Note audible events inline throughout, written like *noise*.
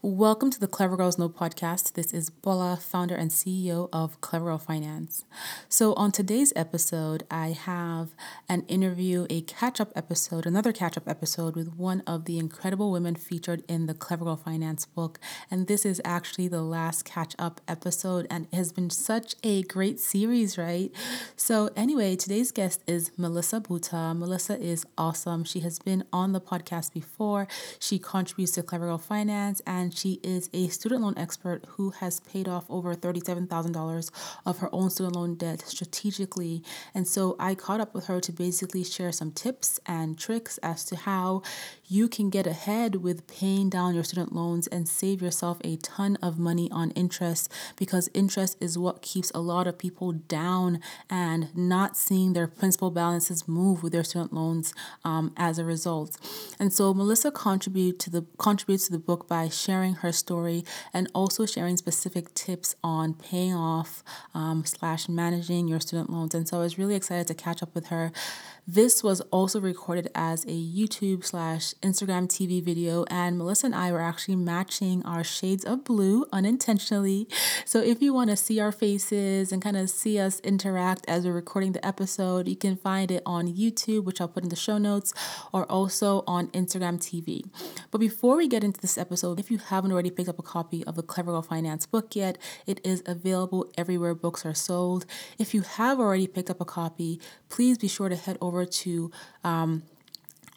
Welcome to the Clever Girls Know podcast. This is Bola, founder and CEO of Clever Girl Finance. So, on today's episode, I have an interview, a catch up episode, another catch up episode with one of the incredible women featured in the Clever Girl Finance book. And this is actually the last catch up episode, and it has been such a great series, right? So, anyway, today's guest is Melisa Boutin. Melisa is awesome. She has been on the podcast before, she contributes to Clever Girl Finance, and and she is a student loan expert who has paid off over $37,000 of her own student loan debt strategically. And so I caught up with her to basically share some tips and tricks as to how you can get ahead with paying down your student loans and save yourself a ton of money on interest because interest is what keeps a lot of people down and not seeing their principal balances move with their student loans um, as a result. And so Melisa contribute to the contributes to the book by sharing her story and also sharing specific tips on paying off um, slash managing your student loans. And so I was really excited to catch up with her this was also recorded as a YouTube slash Instagram TV video, and Melisa and I were actually matching our shades of blue unintentionally. So if you want to see our faces and kind of see us interact as we're recording the episode, you can find it on YouTube, which I'll put in the show notes, or also on Instagram TV. But before we get into this episode, if you haven't already picked up a copy of the Clever Girl Finance book yet, it is available everywhere books are sold. If you have already picked up a copy, please be sure to head over to um,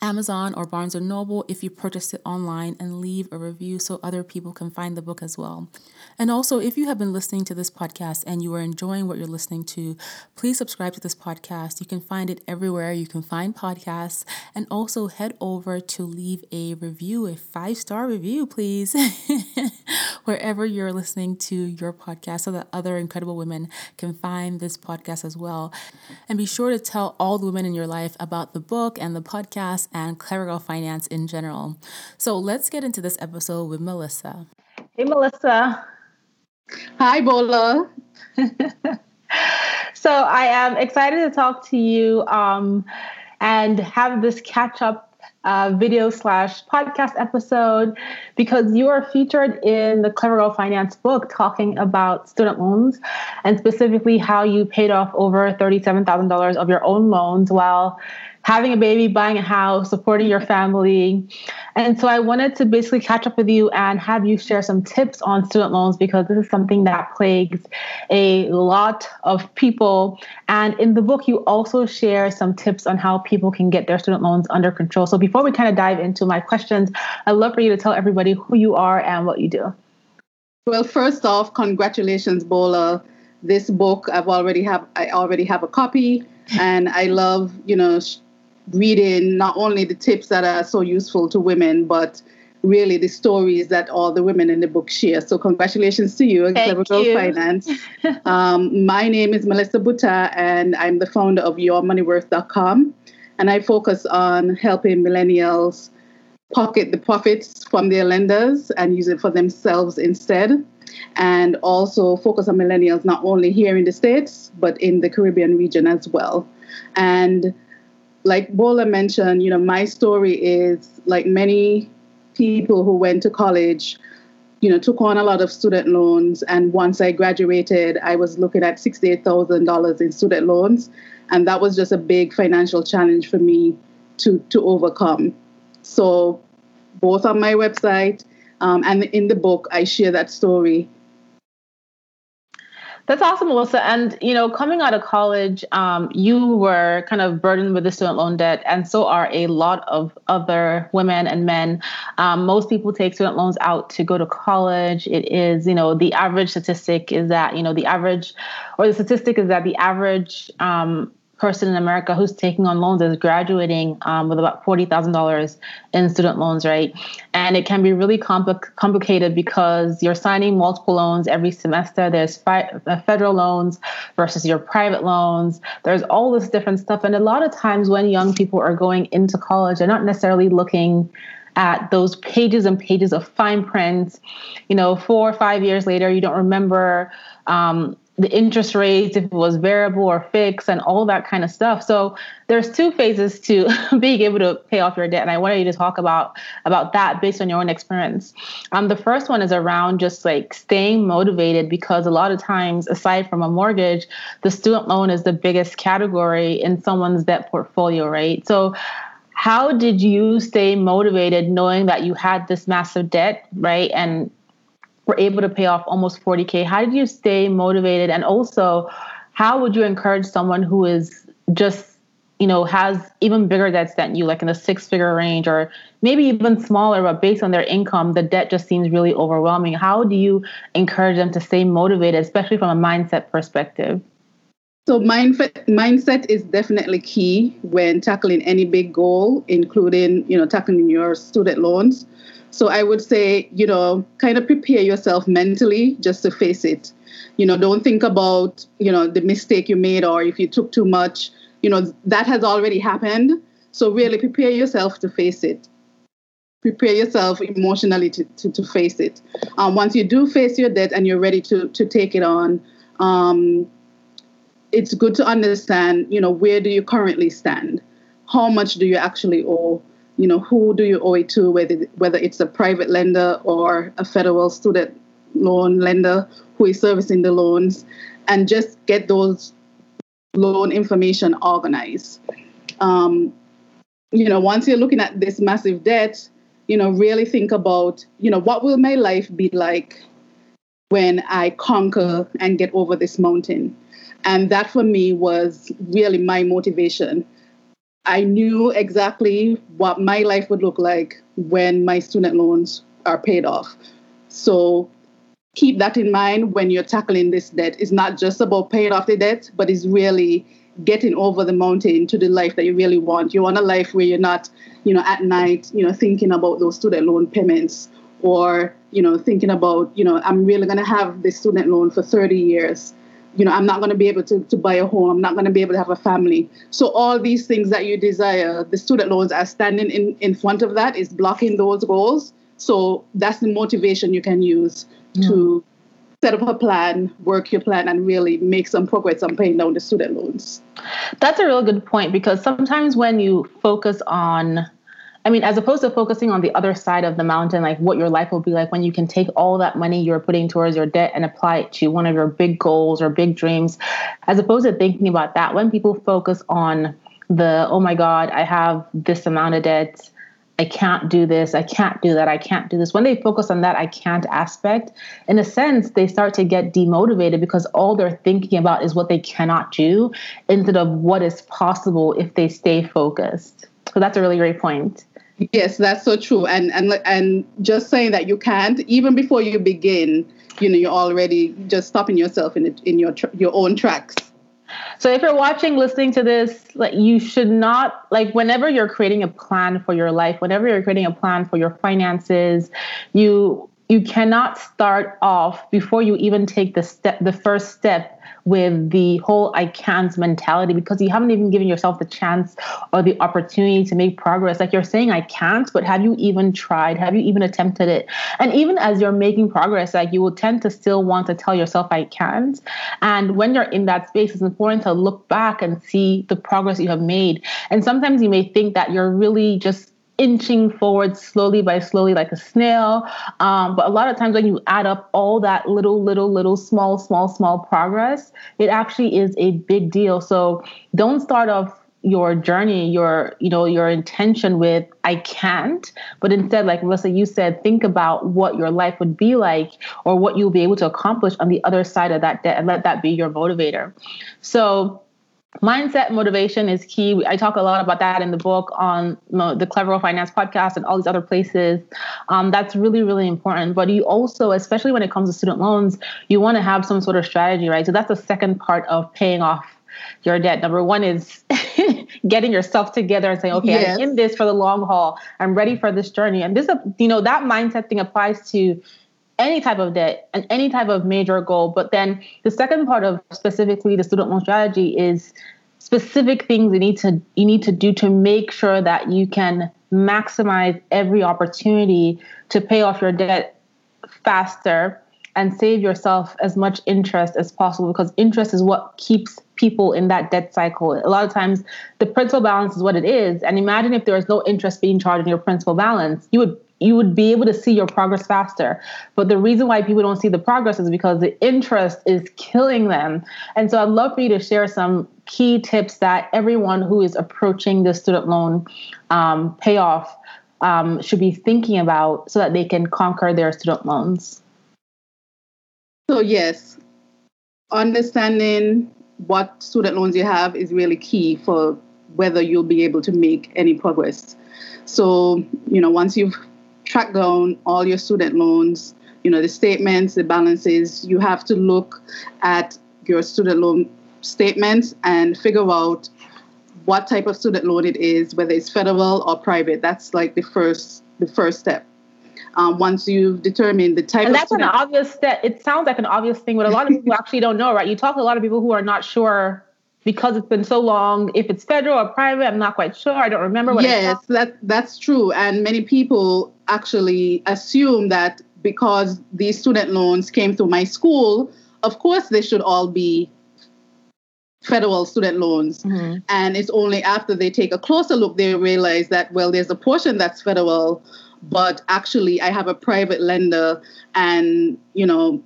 Amazon or Barnes & Noble if you purchased it online and leave a review so other people can find the book as well. And also, if you have been listening to this podcast and you are enjoying what you're listening to, please subscribe to this podcast. You can find it everywhere you can find podcasts. And also head over to leave a review, a five star review, please, *laughs* wherever you're listening to your podcast so that other incredible women can find this podcast as well. And be sure to tell all the women in your life about the book and the podcast and Clever Girl Finance in general. So let's get into this episode with Melisa. Hey, Melisa. Hi, Bola. *laughs* so I am excited to talk to you um, and have this catch up uh, video slash podcast episode because you are featured in the Clever Girl Finance book talking about student loans and specifically how you paid off over $37,000 of your own loans while having a baby, buying a house, supporting your mm-hmm. family. And so I wanted to basically catch up with you and have you share some tips on student loans because this is something that plagues a lot of people. And in the book, you also share some tips on how people can get their student loans under control. So before we kind of dive into my questions, I'd love for you to tell everybody who you are and what you do. Well, first off, congratulations, Bola. This book I've already have I already have a copy and I love, you know, reading not only the tips that are so useful to women, but really the stories that all the women in the book share. So congratulations to you, Clever Girl Finance. *laughs* um, my name is Melisa Boutin, and I'm the founder of YourMoneyWorth.com, and I focus on helping millennials pocket the profits from their lenders and use it for themselves instead. And also focus on millennials not only here in the States, but in the Caribbean region as well. And like Bola mentioned, you know, my story is like many people who went to college, you know, took on a lot of student loans. And once I graduated, I was looking at $68,000 in student loans. And that was just a big financial challenge for me to, to overcome. So, both on my website um, and in the book, I share that story that's awesome, Melisa. And you know, coming out of college, um, you were kind of burdened with the student loan debt, and so are a lot of other women and men. Um, most people take student loans out to go to college. It is, you know, the average statistic is that you know the average, or the statistic is that the average um, person in America who's taking on loans is graduating um, with about forty thousand dollars in student loans, right? And it can be really compl- complicated because you're signing multiple loans every semester. There's fi- uh, federal loans versus your private loans. There's all this different stuff, and a lot of times when young people are going into college, they're not necessarily looking at those pages and pages of fine print. You know, four or five years later, you don't remember um, the interest rates, if it was variable or fixed, and all that kind of stuff. So there's two phases to *laughs* being able to pay off your debt, and I wanted you to talk about about that based on your own experience. Um, the first one is around just like staying motivated because a lot of times, aside from a mortgage, the student loan is the biggest category in someone's debt portfolio, right? So how did you stay motivated knowing that you had this massive debt, right? And were able to pay off almost 40K. How did you stay motivated? And also, how would you encourage someone who is just, you know, has even bigger debts than you, like in the six figure range or maybe even smaller, but based on their income, the debt just seems really overwhelming. How do you encourage them to stay motivated, especially from a mindset perspective? So mindset mindset is definitely key when tackling any big goal, including you know tackling your student loans. So I would say, you know, kind of prepare yourself mentally just to face it. You know, don't think about, you know, the mistake you made or if you took too much. You know, that has already happened. So really prepare yourself to face it. Prepare yourself emotionally to, to, to face it. Um, once you do face your debt and you're ready to, to take it on, um, it's good to understand, you know, where do you currently stand? How much do you actually owe? you know, who do you owe it to, whether, whether it's a private lender or a federal student loan lender who is servicing the loans, and just get those loan information organized. Um, you know, once you're looking at this massive debt, you know, really think about, you know, what will my life be like when I conquer and get over this mountain? And that for me was really my motivation I knew exactly what my life would look like when my student loans are paid off. So keep that in mind when you're tackling this debt. It's not just about paying off the debt, but it's really getting over the mountain to the life that you really want. You want a life where you're not, you know, at night, you know, thinking about those student loan payments or, you know, thinking about, you know, I'm really going to have this student loan for 30 years you know, I'm not going to be able to, to buy a home. I'm not going to be able to have a family. So all these things that you desire, the student loans are standing in, in front of that, is blocking those goals. So that's the motivation you can use yeah. to set up a plan, work your plan, and really make some progress on paying down the student loans. That's a real good point because sometimes when you focus on I mean, as opposed to focusing on the other side of the mountain, like what your life will be like when you can take all that money you're putting towards your debt and apply it to one of your big goals or big dreams, as opposed to thinking about that, when people focus on the, oh my God, I have this amount of debt, I can't do this, I can't do that, I can't do this. When they focus on that I can't aspect, in a sense, they start to get demotivated because all they're thinking about is what they cannot do instead of what is possible if they stay focused. So that's a really great point. Yes, that's so true. And and and just saying that you can't even before you begin, you know, you're already just stopping yourself in in your your own tracks. So if you're watching, listening to this, like you should not like whenever you're creating a plan for your life, whenever you're creating a plan for your finances, you you cannot start off before you even take the step the first step with the whole I can't mentality because you haven't even given yourself the chance or the opportunity to make progress. Like you're saying, I can't, but have you even tried? Have you even attempted it? And even as you're making progress, like you will tend to still want to tell yourself, I can't. And when you're in that space, it's important to look back and see the progress you have made. And sometimes you may think that you're really just inching forward slowly by slowly like a snail. Um, but a lot of times when you add up all that little, little, little, small, small, small progress, it actually is a big deal. So don't start off your journey, your, you know, your intention with I can't, but instead, like Melisa, you said, think about what your life would be like or what you'll be able to accomplish on the other side of that debt and let that be your motivator. So mindset motivation is key. I talk a lot about that in the book on the clever finance podcast and all these other places. Um, that's really really important. But you also especially when it comes to student loans you want to have some sort of strategy right? So that's the second part of paying off your debt. Number one is *laughs* getting yourself together and saying okay yes. i'm in this for the long haul. I'm ready for this journey. And this you know that mindset thing applies to any type of debt and any type of major goal. But then the second part of specifically the student loan strategy is specific things you need to you need to do to make sure that you can maximize every opportunity to pay off your debt faster and save yourself as much interest as possible because interest is what keeps people in that debt cycle. A lot of times the principal balance is what it is. And imagine if there was no interest being charged on your principal balance, you would you would be able to see your progress faster. But the reason why people don't see the progress is because the interest is killing them. And so I'd love for you to share some key tips that everyone who is approaching the student loan um, payoff um, should be thinking about so that they can conquer their student loans. So, yes, understanding what student loans you have is really key for whether you'll be able to make any progress. So, you know, once you've tracked down all your student loans, you know, the statements, the balances, you have to look at your student loan statements and figure out what type of student loan it is, whether it's federal or private. That's like the first the first step. Um, once you've determined the type and that's an obvious step it sounds like an obvious thing but a lot of people *laughs* actually don't know right you talk to a lot of people who are not sure because it's been so long if it's federal or private i'm not quite sure i don't remember what yes that that's true and many people actually assume that because these student loans came through my school of course they should all be federal student loans. Mm-hmm. And it's only after they take a closer look they realize that, well, there's a portion that's federal, but actually I have a private lender and, you know,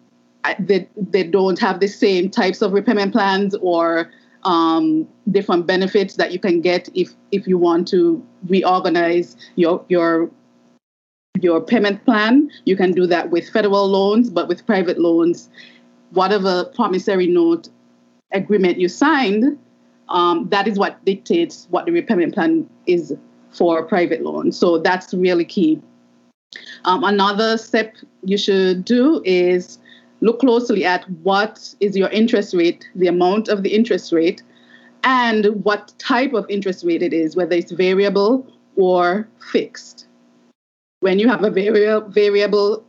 they, they don't have the same types of repayment plans or um, different benefits that you can get if, if you want to reorganize your, your your payment plan. You can do that with federal loans, but with private loans, whatever promissory note agreement you signed, um, that is what dictates what the repayment plan is for private loan. So that's really key. Um, another step you should do is look closely at what is your interest rate, the amount of the interest rate, and what type of interest rate it is, whether it's variable or fixed. When you have a vari- variable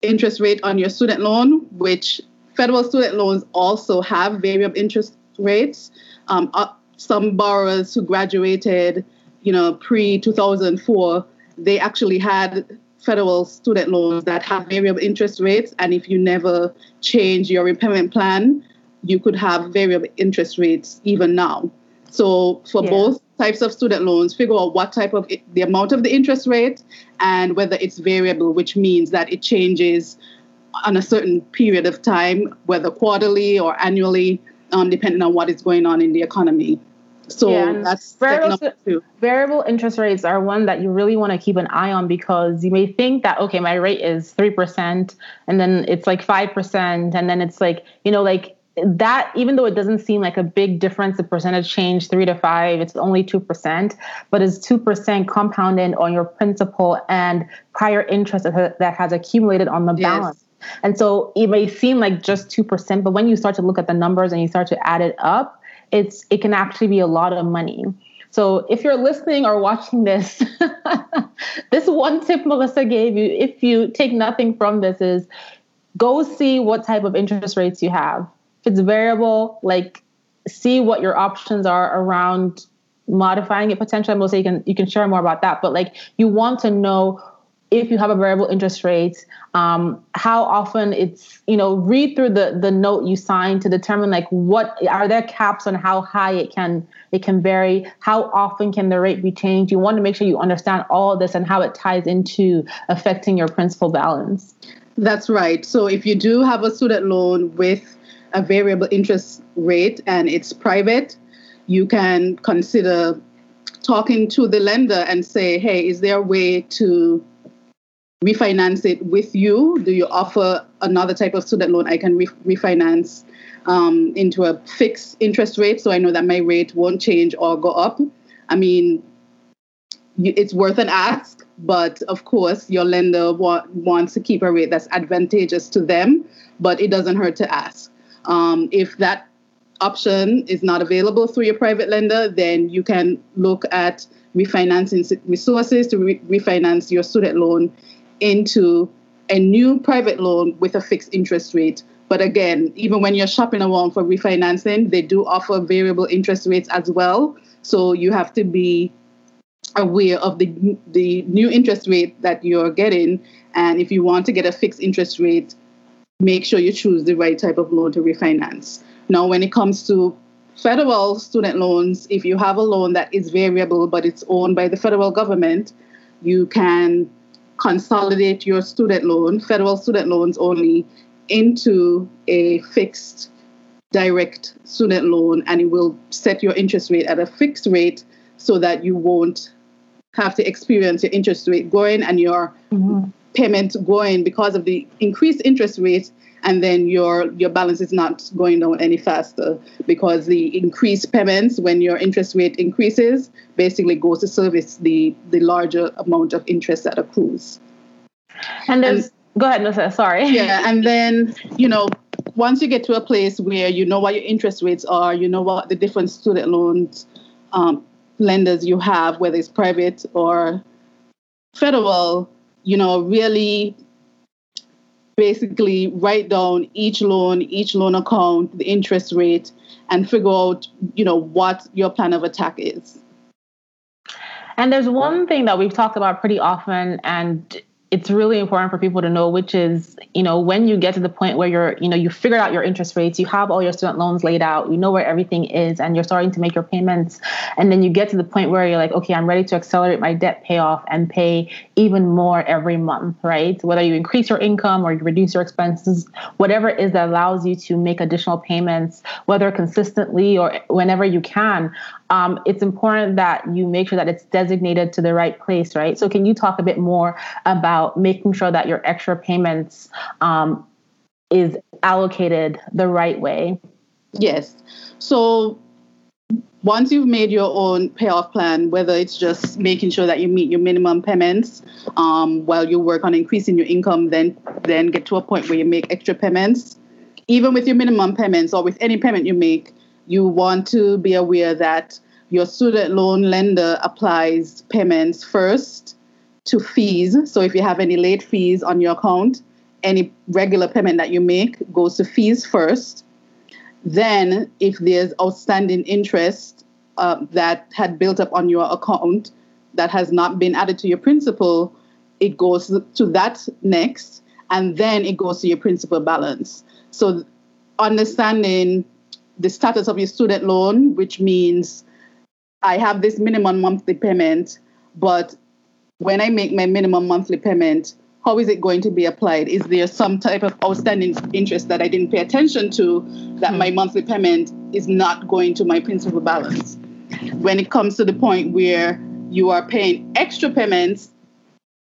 interest rate on your student loan, which federal student loans also have variable interest rates. Um, uh, some borrowers who graduated, you know, pre 2004, they actually had federal student loans that have variable interest rates, and if you never change your repayment plan, you could have variable interest rates even now. So for yeah. both types of student loans, figure out what type of the amount of the interest rate and whether it's variable, which means that it changes on a certain period of time, whether quarterly or annually, um, depending on what is going on in the economy. So yeah, that's variable, variable interest rates are one that you really want to keep an eye on because you may think that okay, my rate is three percent, and then it's like five percent, and then it's like you know like that even though it doesn't seem like a big difference the percentage change three to five it's only 2% but it's 2% compounded on your principal and prior interest that has accumulated on the yes. balance and so it may seem like just 2%, but when you start to look at the numbers and you start to add it up, it's it can actually be a lot of money. So if you're listening or watching this, *laughs* this one tip Melisa gave you, if you take nothing from this, is go see what type of interest rates you have. If it's variable, like see what your options are around modifying it potentially. Say you can you can share more about that, but like you want to know if you have a variable interest rate, um, how often it's, you know, read through the the note you sign to determine like what are there caps on how high it can it can vary, how often can the rate be changed. You want to make sure you understand all this and how it ties into affecting your principal balance. That's right. So if you do have a student loan with a variable interest rate and it's private, you can consider talking to the lender and say, hey, is there a way to refinance it with you? Do you offer another type of student loan I can re- refinance um, into a fixed interest rate so I know that my rate won't change or go up? I mean, it's worth an ask, but of course, your lender wa- wants to keep a rate that's advantageous to them, but it doesn't hurt to ask. Um, if that option is not available through your private lender, then you can look at refinancing resources to re- refinance your student loan into a new private loan with a fixed interest rate. But again, even when you're shopping around for refinancing, they do offer variable interest rates as well. So you have to be aware of the the new interest rate that you're getting. And if you want to get a fixed interest rate, make sure you choose the right type of loan to refinance. Now, when it comes to federal student loans, if you have a loan that is variable but it's owned by the federal government, you can consolidate your student loan, federal student loans only, into a fixed direct student loan and it will set your interest rate at a fixed rate so that you won't have to experience your interest rate going and your mm-hmm. payment going because of the increased interest rate and then your your balance is not going down any faster because the increased payments when your interest rate increases basically goes to service the the larger amount of interest that accrues. And then go ahead no sorry. Yeah and then you know once you get to a place where you know what your interest rates are you know what the different student loans um, lenders you have, whether it's private or federal, you know, really basically write down each loan, each loan account, the interest rate, and figure out, you know, what your plan of attack is. And there's one thing that we've talked about pretty often, and it's really important for people to know which is you know when you get to the point where you're you know you figured out your interest rates you have all your student loans laid out you know where everything is and you're starting to make your payments and then you get to the point where you're like okay i'm ready to accelerate my debt payoff and pay even more every month right whether you increase your income or you reduce your expenses whatever it is that allows you to make additional payments whether consistently or whenever you can um, it's important that you make sure that it's designated to the right place, right? So, can you talk a bit more about making sure that your extra payments um, is allocated the right way? Yes. So, once you've made your own payoff plan, whether it's just making sure that you meet your minimum payments um, while you work on increasing your income, then then get to a point where you make extra payments. Even with your minimum payments or with any payment you make, you want to be aware that your student loan lender applies payments first to fees. So if you have any late fees on your account, any regular payment that you make goes to fees first. Then, if there's outstanding interest uh, that had built up on your account that has not been added to your principal, it goes to that next, and then it goes to your principal balance. So, understanding the status of your student loan, which means I have this minimum monthly payment, but when I make my minimum monthly payment, how is it going to be applied? Is there some type of outstanding interest that I didn't pay attention to that mm-hmm. my monthly payment is not going to my principal balance? When it comes to the point where you are paying extra payments,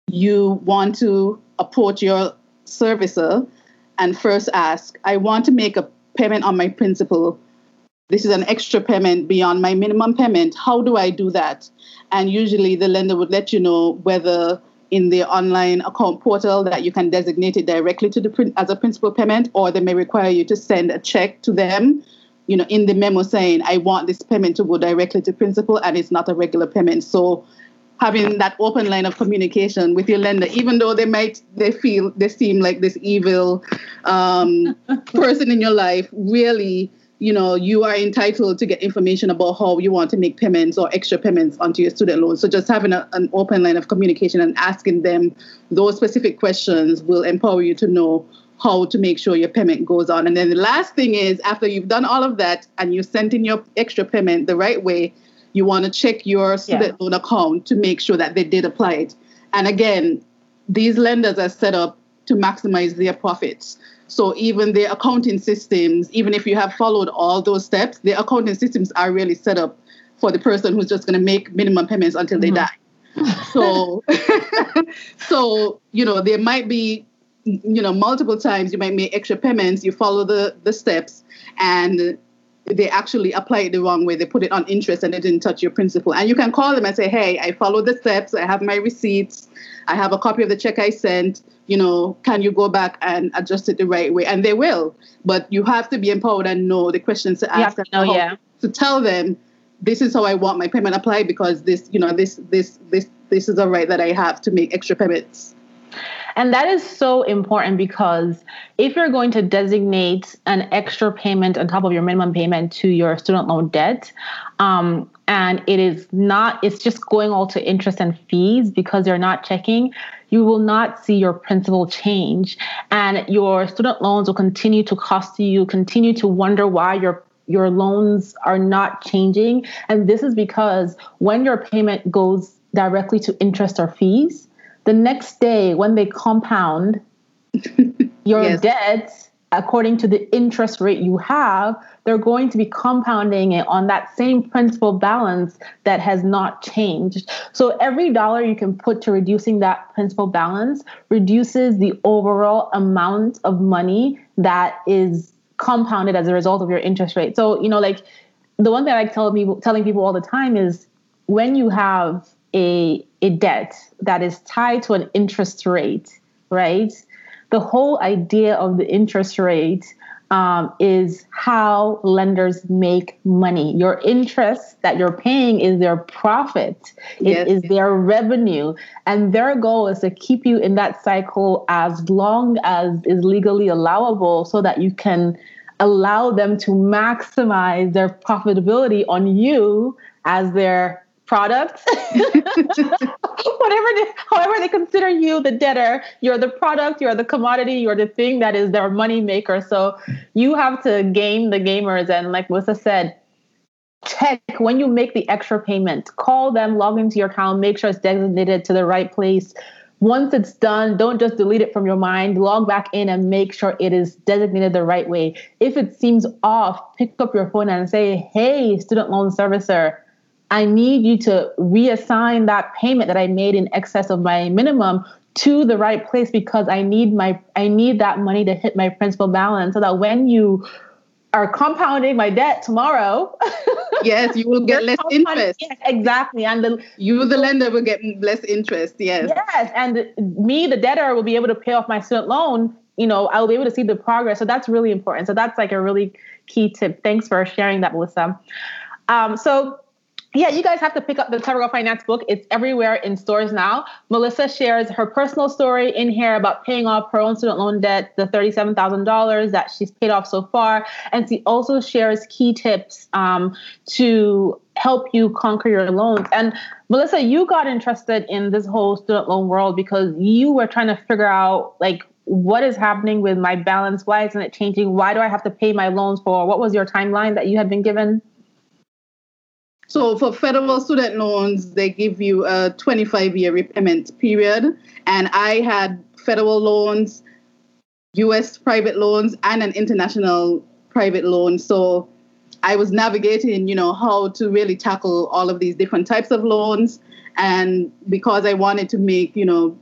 you want to approach your servicer and first ask, I want to make a payment on my principal. This is an extra payment beyond my minimum payment. How do I do that? And usually the lender would let you know whether in the online account portal that you can designate it directly to the as a principal payment, or they may require you to send a check to them, you know, in the memo saying, I want this payment to go directly to principal and it's not a regular payment. So having that open line of communication with your lender, even though they might they feel they seem like this evil um, *laughs* person in your life, really, you know, you are entitled to get information about how you want to make payments or extra payments onto your student loan. So just having a, an open line of communication and asking them those specific questions will empower you to know how to make sure your payment goes on. And then the last thing is after you've done all of that and you sent in your extra payment the right way, you want to check your student yeah. loan account to make sure that they did apply it. And again, these lenders are set up to maximize their profits. So even the accounting systems, even if you have followed all those steps, the accounting systems are really set up for the person who's just going to make minimum payments until mm-hmm. they die. so *laughs* so you know there might be you know multiple times you might make extra payments you follow the the steps and they actually apply it the wrong way. They put it on interest and it didn't touch your principal. And you can call them and say, hey, I followed the steps. I have my receipts. I have a copy of the check I sent. You know, can you go back and adjust it the right way? And they will. But you have to be empowered and know the questions to ask. To, know, yeah. to tell them, this is how I want my payment applied because this, you know, this, this, this, this is a right that I have to make extra payments. And that is so important because if you're going to designate an extra payment on top of your minimum payment to your student loan debt, um, and it is not, it's just going all to interest and fees because you're not checking, you will not see your principal change. And your student loans will continue to cost you, continue to wonder why your your loans are not changing. And this is because when your payment goes directly to interest or fees, the next day when they compound *laughs* your yes. debt according to the interest rate you have, they're going to be compounding it on that same principal balance that has not changed. So every dollar you can put to reducing that principal balance reduces the overall amount of money that is compounded as a result of your interest rate. So, you know, like the one thing I like telling people telling people all the time is when you have a a debt that is tied to an interest rate, right? The whole idea of the interest rate um, is how lenders make money. Your interest that you're paying is their profit, it yes. is their revenue. And their goal is to keep you in that cycle as long as is legally allowable so that you can allow them to maximize their profitability on you as their product. *laughs* Whatever however they consider you the debtor you're the product you're the commodity you're the thing that is their money maker. So you have to game the gamers. And like melisa said check when you make the extra payment. Call them log into your account make sure it's designated to the right place. Once it's done, don't just delete it from your mind. Log back in and make sure it is designated the right way. If it seems off, pick up your phone and say, Hey, student loan servicer, I need you to reassign that payment that I made in excess of my minimum to the right place because I need my I need that money to hit my principal balance so that when you are compounding my debt tomorrow. *laughs* yes, you will get less interest. Yes, exactly. And the, you, the lender, will get less interest. Yes. Yes. And me, the debtor, will be able to pay off my student loan. You know, I'll be able to see the progress. So that's really important. So that's like a really key tip. Thanks for sharing that, Melisa. Um, so yeah, you guys have to pick up the Girl Finance book. It's everywhere in stores now. Melisa shares her personal story in here about paying off her own student loan debt, the $37,000 that she's paid off so far. And she also shares key tips um, to help you conquer your loans. And Melisa, you got interested in this whole student loan world because you were trying to figure out like what is happening with my balance? Why isn't it changing? Why do I have to pay my loans for? What was your timeline that you had been given? So for federal student loans, they give you a 25 year repayment period. And I had federal loans, US private loans, and an international private loan. So I was navigating, you know, how to really tackle all of these different types of loans. And because I wanted to make, you know,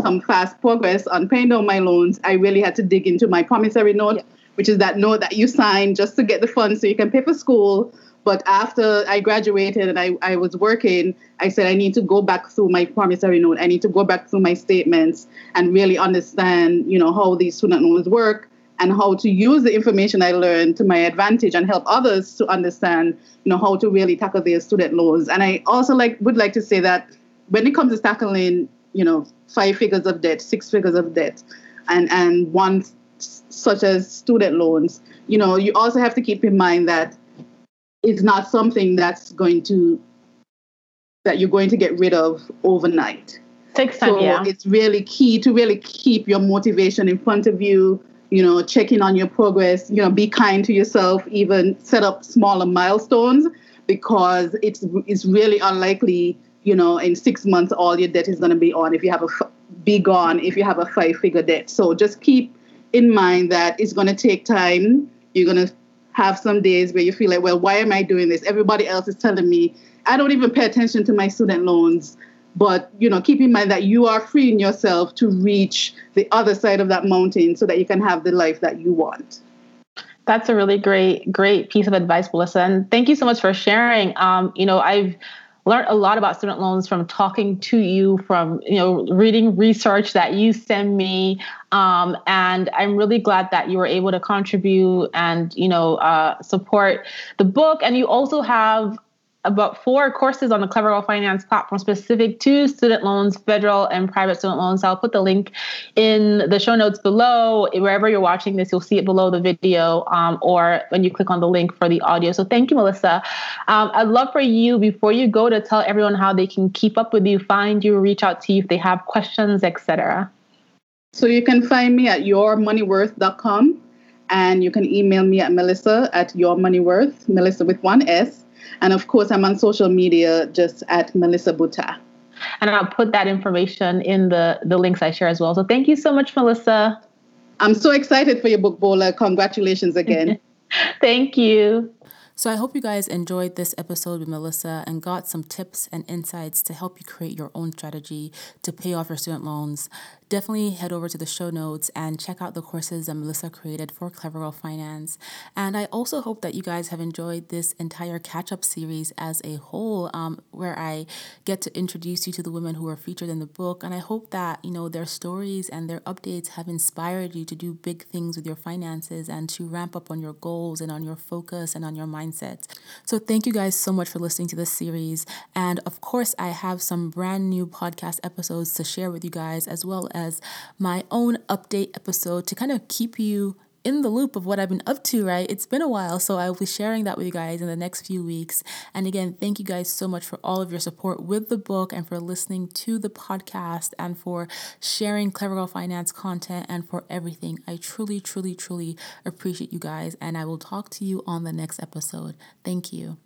some fast progress on paying down my loans, I really had to dig into my promissory note, yeah. which is that note that you sign just to get the funds so you can pay for school but after I graduated and I, I was working, I said I need to go back through my promissory note. I need to go back through my statements and really understand, you know, how these student loans work and how to use the information I learned to my advantage and help others to understand, you know, how to really tackle their student loans. And I also like would like to say that when it comes to tackling, you know, five figures of debt, six figures of debt, and and one such as student loans, you know, you also have to keep in mind that it's not something that's going to that you're going to get rid of overnight. Takes time, so yeah. It's really key to really keep your motivation in front of you. You know, checking on your progress. You know, be kind to yourself. Even set up smaller milestones because it's it's really unlikely. You know, in six months, all your debt is going to be on if you have a be gone if you have a five figure debt. So just keep in mind that it's going to take time. You're going to have some days where you feel like, well, why am I doing this? Everybody else is telling me I don't even pay attention to my student loans. But you know, keep in mind that you are freeing yourself to reach the other side of that mountain so that you can have the life that you want. That's a really great, great piece of advice, Melisa. And thank you so much for sharing. Um, you know, I've learned a lot about student loans from talking to you, from you know reading research that you send me, um, and I'm really glad that you were able to contribute and you know uh, support the book. And you also have about four courses on the Clever Girl Finance platform specific to student loans, federal and private student loans. I'll put the link in the show notes below. Wherever you're watching this, you'll see it below the video um, or when you click on the link for the audio. So thank you, Melisa. Um, I'd love for you, before you go, to tell everyone how they can keep up with you, find you, reach out to you if they have questions, etc. So you can find me at yourmoneyworth.com and you can email me at melisa at yourmoneyworth, melisa with one S. And of course, I'm on social media just at Melisa Boutin. And I'll put that information in the, the links I share as well. So thank you so much, Melisa. I'm so excited for your book, Bola. Congratulations again. *laughs* thank you. So I hope you guys enjoyed this episode with Melisa and got some tips and insights to help you create your own strategy to pay off your student loans definitely head over to the show notes and check out the courses that Melisa created for Clever Girl Finance. And I also hope that you guys have enjoyed this entire catch up series as a whole, um, where I get to introduce you to the women who are featured in the book. And I hope that, you know, their stories and their updates have inspired you to do big things with your finances and to ramp up on your goals and on your focus and on your mindset. So thank you guys so much for listening to this series. And of course, I have some brand new podcast episodes to share with you guys as well as my own update episode to kind of keep you in the loop of what I've been up to, right? It's been a while, so I will be sharing that with you guys in the next few weeks. And again, thank you guys so much for all of your support with the book and for listening to the podcast and for sharing Clever Girl Finance content and for everything. I truly, truly, truly appreciate you guys, and I will talk to you on the next episode. Thank you.